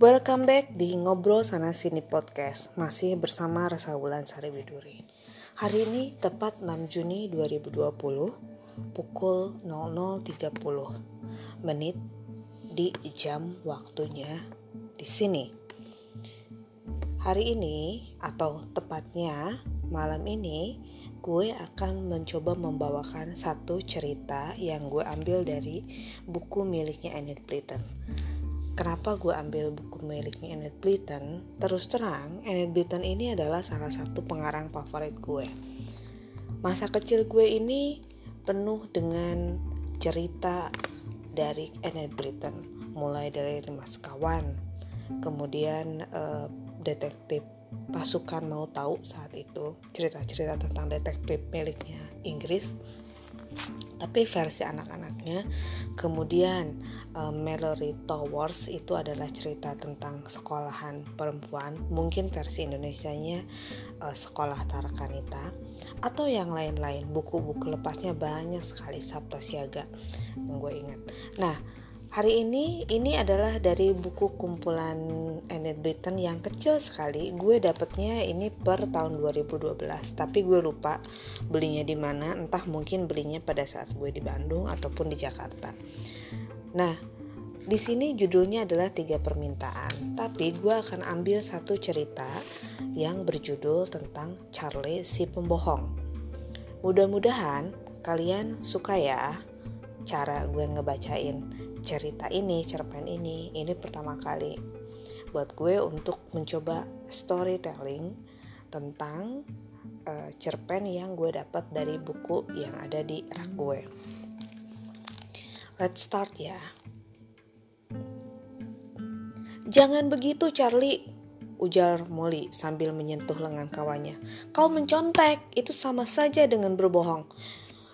Welcome back di Ngobrol Sana Sini Podcast. Masih bersama Rasa Wulan Sari Widuri. Hari ini tepat 6 Juni 2020 Pukul 00.30 Menit di jam waktunya di sini. Hari ini atau tepatnya malam ini gue akan mencoba membawakan satu cerita yang gue ambil dari buku miliknya Enid Blyton. Kenapa gue ambil buku miliknya Enid Blyton? Terus terang, Enid Blyton ini adalah salah satu pengarang favorit gue. Masa kecil gue ini penuh dengan cerita dari Enid Blyton, mulai dari Lima Sekawan, kemudian uh, detektif pasukan mau tahu saat itu cerita-cerita tentang detektif miliknya Inggris tapi versi anak-anaknya kemudian uh, Mallory Towers itu adalah cerita tentang sekolahan perempuan mungkin versi Indonesianya uh, sekolah Tarakanita atau yang lain-lain. Buku-buku lepasnya banyak sekali Sabta Siaga yang gue ingat. Nah Hari ini ini adalah dari buku kumpulan Enid Blyton yang kecil sekali. Gue dapetnya ini per tahun 2012, tapi gue lupa belinya di mana. Entah mungkin belinya pada saat gue di Bandung ataupun di Jakarta. Nah, di sini judulnya adalah tiga permintaan, tapi gue akan ambil satu cerita yang berjudul tentang Charlie si pembohong. Mudah-mudahan kalian suka ya cara gue ngebacain cerita ini, cerpen ini, ini pertama kali buat gue untuk mencoba storytelling tentang uh, cerpen yang gue dapat dari buku yang ada di rak gue. Let's start ya. Jangan begitu Charlie, ujar Molly sambil menyentuh lengan kawannya. Kau mencontek, itu sama saja dengan berbohong.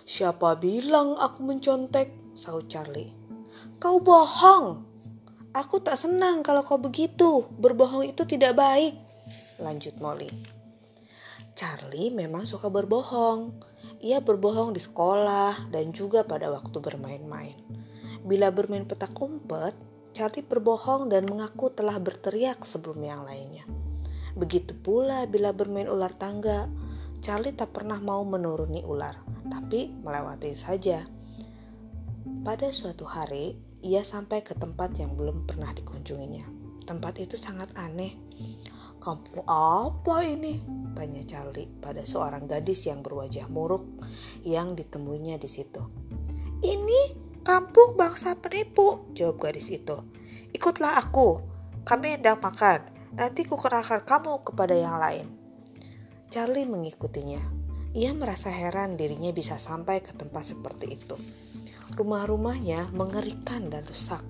Siapa bilang aku mencontek? Sahut Charlie. Kau bohong. Aku tak senang kalau kau begitu. Berbohong itu tidak baik. Lanjut Molly. Charlie memang suka berbohong. Ia berbohong di sekolah dan juga pada waktu bermain-main. Bila bermain petak umpet, Charlie berbohong dan mengaku telah berteriak sebelum yang lainnya. Begitu pula bila bermain ular tangga, Charlie tak pernah mau menuruni ular, tapi melewati saja. Pada suatu hari, ia sampai ke tempat yang belum pernah dikunjunginya. Tempat itu sangat aneh. Kampung apa ini? Tanya Charlie pada seorang gadis yang berwajah muruk yang ditemuinya di situ. Ini kampung bangsa penipu, jawab gadis itu. Ikutlah aku, kami hendak makan. Nanti kukerahkan kamu kepada yang lain. Charlie mengikutinya. Ia merasa heran dirinya bisa sampai ke tempat seperti itu. Rumah-rumahnya mengerikan dan rusak.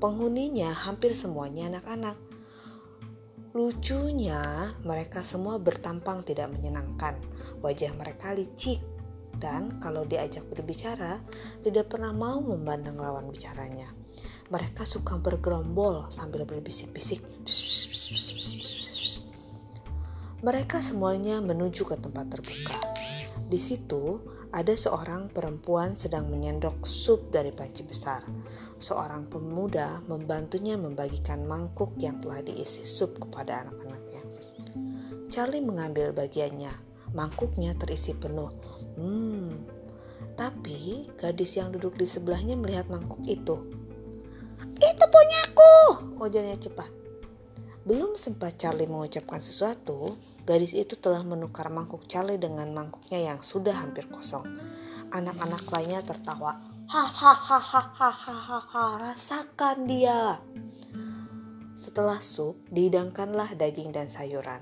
Penghuninya hampir semuanya anak-anak. Lucunya, mereka semua bertampang tidak menyenangkan. Wajah mereka licik dan kalau diajak berbicara, tidak pernah mau memandang lawan bicaranya. Mereka suka bergerombol sambil berbisik-bisik. Mereka semuanya menuju ke tempat terbuka. Di situ, ada seorang perempuan sedang menyendok sup dari panci besar. Seorang pemuda membantunya membagikan mangkuk yang telah diisi sup kepada anak-anaknya. Charlie mengambil bagiannya. Mangkuknya terisi penuh. Hmm, tapi gadis yang duduk di sebelahnya melihat mangkuk itu. Itu punyaku, ujarnya cepat. Belum sempat Charlie mengucapkan sesuatu, gadis itu telah menukar mangkuk Charlie dengan mangkuknya yang sudah hampir kosong. Anak-anak lainnya tertawa. Hahaha, rasakan dia. Setelah sup, dihidangkanlah daging dan sayuran.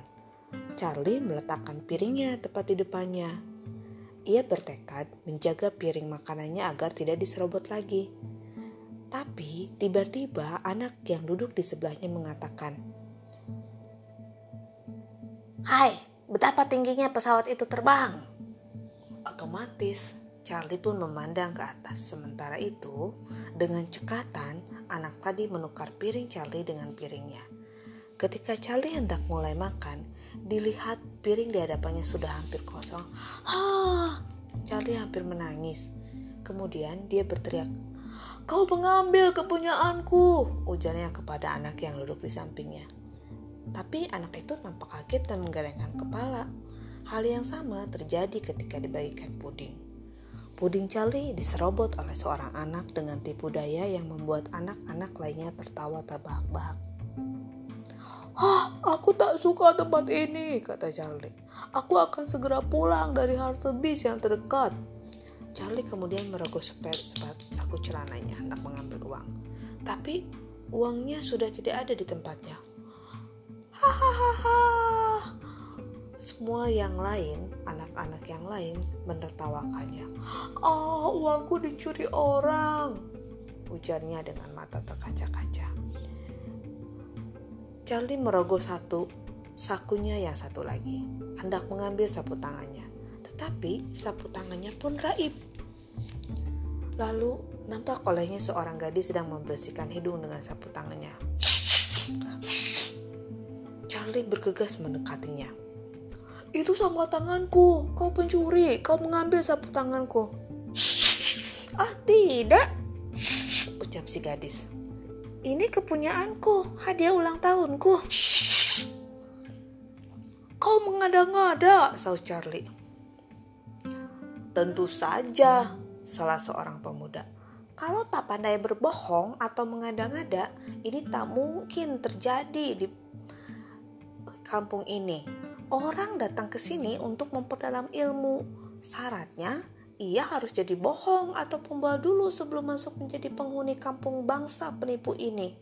Charlie meletakkan piringnya tepat di depannya. Ia bertekad menjaga piring makanannya agar tidak diserobot lagi. Tapi tiba-tiba anak yang duduk di sebelahnya mengatakan, Hai, betapa tingginya pesawat itu terbang? Otomatis, Charlie pun memandang ke atas. Sementara itu, dengan cekatan, anak tadi menukar piring Charlie dengan piringnya. Ketika Charlie hendak mulai makan, dilihat piring di hadapannya sudah hampir kosong. Hah! Charlie hampir menangis. Kemudian dia berteriak, Kau mengambil kepunyaanku, ujarnya kepada anak yang duduk di sampingnya. Tapi anak itu tampak kaget dan menggelengkan kepala. Hal yang sama terjadi ketika dibagikan puding. Puding Charlie diserobot oleh seorang anak dengan tipu daya yang membuat anak-anak lainnya tertawa terbahak-bahak. Hah, aku tak suka tempat ini, kata Charlie. Aku akan segera pulang dari halte bis yang terdekat. Charlie kemudian merogoh sepet, sepet saku celananya hendak mengambil uang. Tapi uangnya sudah tidak ada di tempatnya. Hahaha. Semua yang lain, anak-anak yang lain menertawakannya. Oh, uangku dicuri orang. Ujarnya dengan mata terkaca-kaca. Charlie merogoh satu sakunya yang satu lagi, hendak mengambil sapu tangannya. Tetapi sapu tangannya pun raib. Lalu nampak olehnya seorang gadis sedang membersihkan hidung dengan sapu tangannya. Charlie bergegas mendekatinya. Itu sama tanganku, kau pencuri, kau mengambil sapu tanganku. ah tidak, ucap si gadis. Ini kepunyaanku, hadiah ulang tahunku. Kau mengada-ngada, saus Charlie. Tentu saja, salah seorang pemuda. Kalau tak pandai berbohong atau mengada-ngada, ini tak mungkin terjadi di kampung ini. Orang datang ke sini untuk memperdalam ilmu. Syaratnya, ia harus jadi bohong atau pembawa dulu sebelum masuk menjadi penghuni kampung bangsa penipu ini.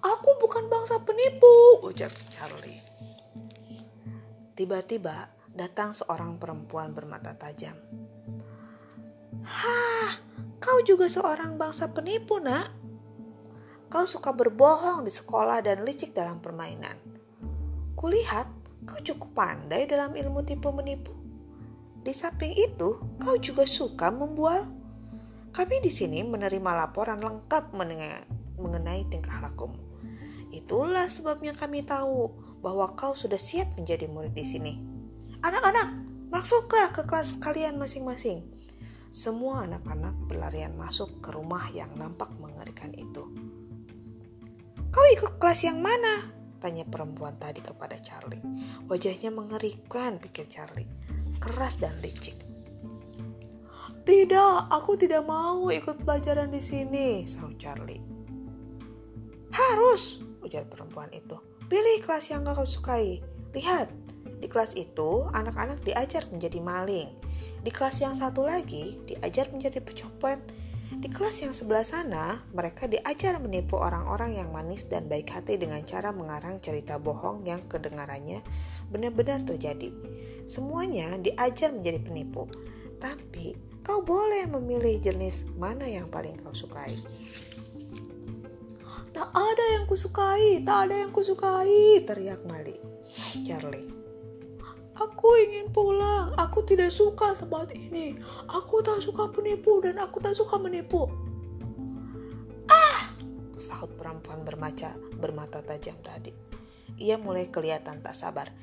Aku bukan bangsa penipu, ujar Charlie. Tiba-tiba datang seorang perempuan bermata tajam. Hah, kau juga seorang bangsa penipu, nak? Kau suka berbohong di sekolah dan licik dalam permainan. Kulihat kau cukup pandai dalam ilmu tipu menipu. Di samping itu, kau juga suka membual. Kami di sini menerima laporan lengkap mengenai tingkah lakumu. Itulah sebabnya kami tahu bahwa kau sudah siap menjadi murid di sini. Anak-anak, masuklah ke kelas kalian masing-masing. Semua anak-anak berlarian masuk ke rumah yang nampak mengerikan itu. Kau ikut kelas yang mana? Tanya perempuan tadi kepada Charlie. Wajahnya mengerikan, pikir Charlie. Keras dan licik. Tidak, aku tidak mau ikut pelajaran di sini, sahut Charlie. Harus, ujar perempuan itu. Pilih kelas yang kau sukai. Lihat, di kelas itu anak-anak diajar menjadi maling, di kelas yang satu lagi diajar menjadi pecopet. Di kelas yang sebelah sana, mereka diajar menipu orang-orang yang manis dan baik hati dengan cara mengarang cerita bohong yang kedengarannya benar-benar terjadi. Semuanya diajar menjadi penipu. Tapi, kau boleh memilih jenis mana yang paling kau sukai. Tak ada yang kusukai, tak ada yang kusukai, teriak Mali. Charlie. Aku ingin pulang. Aku tidak suka tempat ini. Aku tak suka penipu dan aku tak suka menipu. Ah! Sahut perempuan bermaca, bermata tajam tadi. Ia mulai kelihatan tak sabar.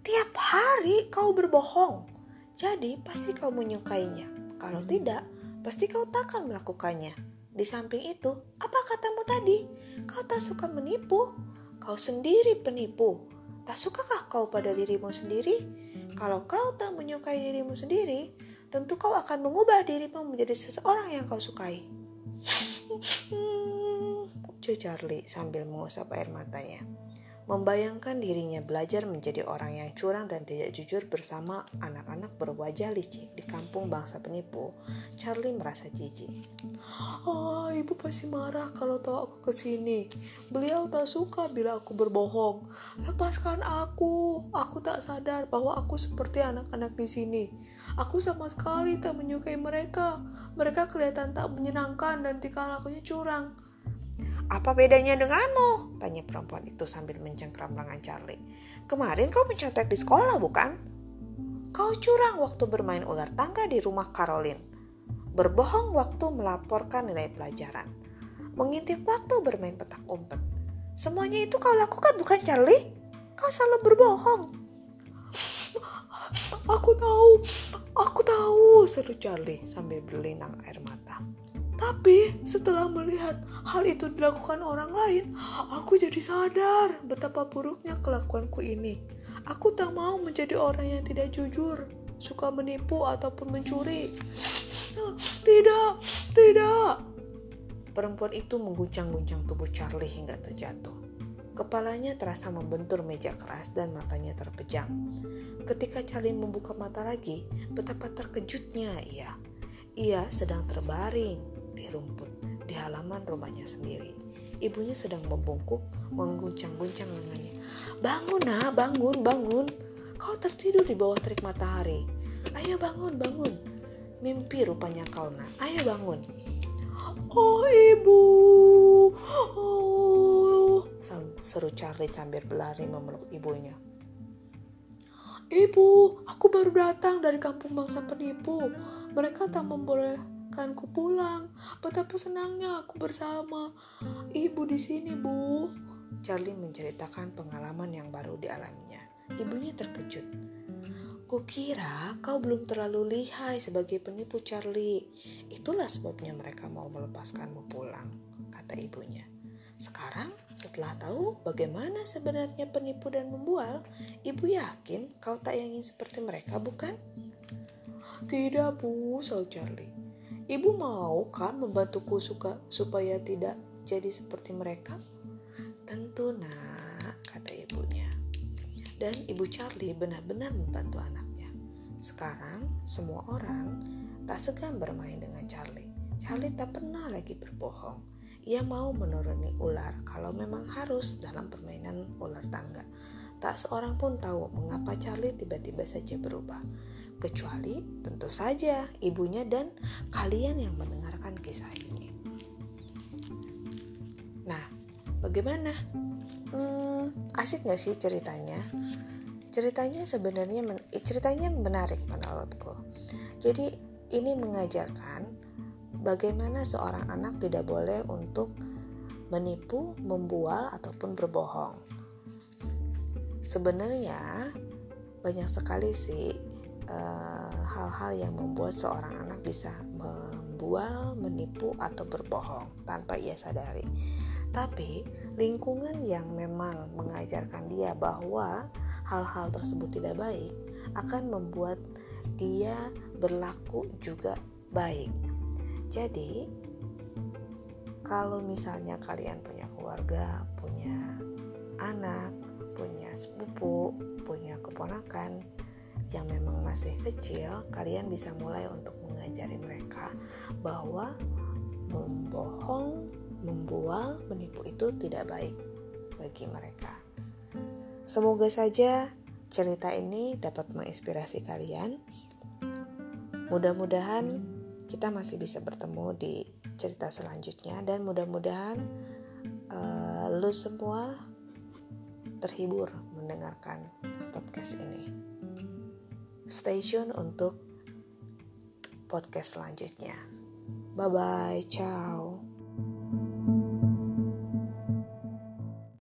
Tiap hari kau berbohong. Jadi pasti kau menyukainya. Kalau tidak, pasti kau takkan melakukannya. Di samping itu, apa katamu tadi? Kau tak suka menipu. Kau sendiri penipu Tak sukakah kau pada dirimu sendiri? Kalau kau tak menyukai dirimu sendiri, tentu kau akan mengubah dirimu menjadi seseorang yang kau sukai. Ujar Charlie sambil mengusap air matanya membayangkan dirinya belajar menjadi orang yang curang dan tidak jujur bersama anak-anak berwajah licik di kampung bangsa penipu, Charlie merasa jijik. Oh, ibu pasti marah kalau tahu aku ke sini. Beliau tak suka bila aku berbohong. Lepaskan aku. Aku tak sadar bahwa aku seperti anak-anak di sini. Aku sama sekali tak menyukai mereka. Mereka kelihatan tak menyenangkan dan tingkah lakunya curang. Apa bedanya denganmu? Tanya perempuan itu sambil mencengkram lengan Charlie. Kemarin kau mencontek di sekolah bukan? Kau curang waktu bermain ular tangga di rumah Caroline. Berbohong waktu melaporkan nilai pelajaran. Mengintip waktu bermain petak umpet. Semuanya itu kau lakukan bukan Charlie? Kau selalu berbohong. Aku tahu, aku tahu, seru Charlie sambil berlinang air mata. Tapi setelah melihat hal itu dilakukan orang lain, aku jadi sadar betapa buruknya kelakuanku ini. Aku tak mau menjadi orang yang tidak jujur, suka menipu ataupun mencuri. Tidak, tidak. Perempuan itu mengguncang-guncang tubuh Charlie hingga terjatuh. Kepalanya terasa membentur meja keras dan matanya terpejam. Ketika Charlie membuka mata lagi, betapa terkejutnya ia. Ia sedang terbaring di rumput di halaman rumahnya sendiri. Ibunya sedang membungkuk, mengguncang-guncang lengannya. Bangun nak, bangun, bangun. Kau tertidur di bawah terik matahari. Ayo bangun, bangun. Mimpi rupanya kau nak. Ayo bangun. Oh ibu, oh. Seru Charlie sambil berlari memeluk ibunya. Ibu, aku baru datang dari kampung bangsa penipu. Mereka tak memboleh akan ku pulang. Betapa senangnya aku bersama ibu di sini, Bu. Charlie menceritakan pengalaman yang baru dialaminya. Ibunya terkejut. Kukira kau belum terlalu lihai sebagai penipu Charlie. Itulah sebabnya mereka mau melepaskanmu pulang, kata ibunya. Sekarang setelah tahu bagaimana sebenarnya penipu dan membual, ibu yakin kau tak ingin seperti mereka bukan? Tidak bu, sahut Charlie. Ibu mau kan membantuku suka supaya tidak jadi seperti mereka? Tentu nak, kata ibunya. Dan ibu Charlie benar-benar membantu anaknya. Sekarang semua orang tak segan bermain dengan Charlie. Charlie tak pernah lagi berbohong. Ia mau menuruni ular kalau memang harus dalam permainan ular tangga. Tak seorang pun tahu mengapa Charlie tiba-tiba saja berubah kecuali tentu saja ibunya dan kalian yang mendengarkan kisah ini. Nah, bagaimana? Hmm, asik gak sih ceritanya? Ceritanya sebenarnya men eh, ceritanya menarik menurutku. Jadi ini mengajarkan bagaimana seorang anak tidak boleh untuk menipu, membual ataupun berbohong. Sebenarnya banyak sekali sih Eh, hal-hal uh, yang membuat seorang anak bisa membual, menipu, atau berbohong tanpa ia sadari. Tapi lingkungan yang memang mengajarkan dia bahwa hal-hal tersebut tidak baik akan membuat dia berlaku juga baik. Jadi, kalau misalnya kalian punya keluarga, punya anak, punya sepupu, punya keponakan, yang memang masih kecil, kalian bisa mulai untuk mengajari mereka bahwa membohong, membual, menipu itu tidak baik bagi mereka. Semoga saja cerita ini dapat menginspirasi kalian. Mudah-mudahan kita masih bisa bertemu di cerita selanjutnya dan mudah-mudahan uh, lu semua terhibur mendengarkan podcast ini stay tune untuk podcast selanjutnya. Bye bye, ciao.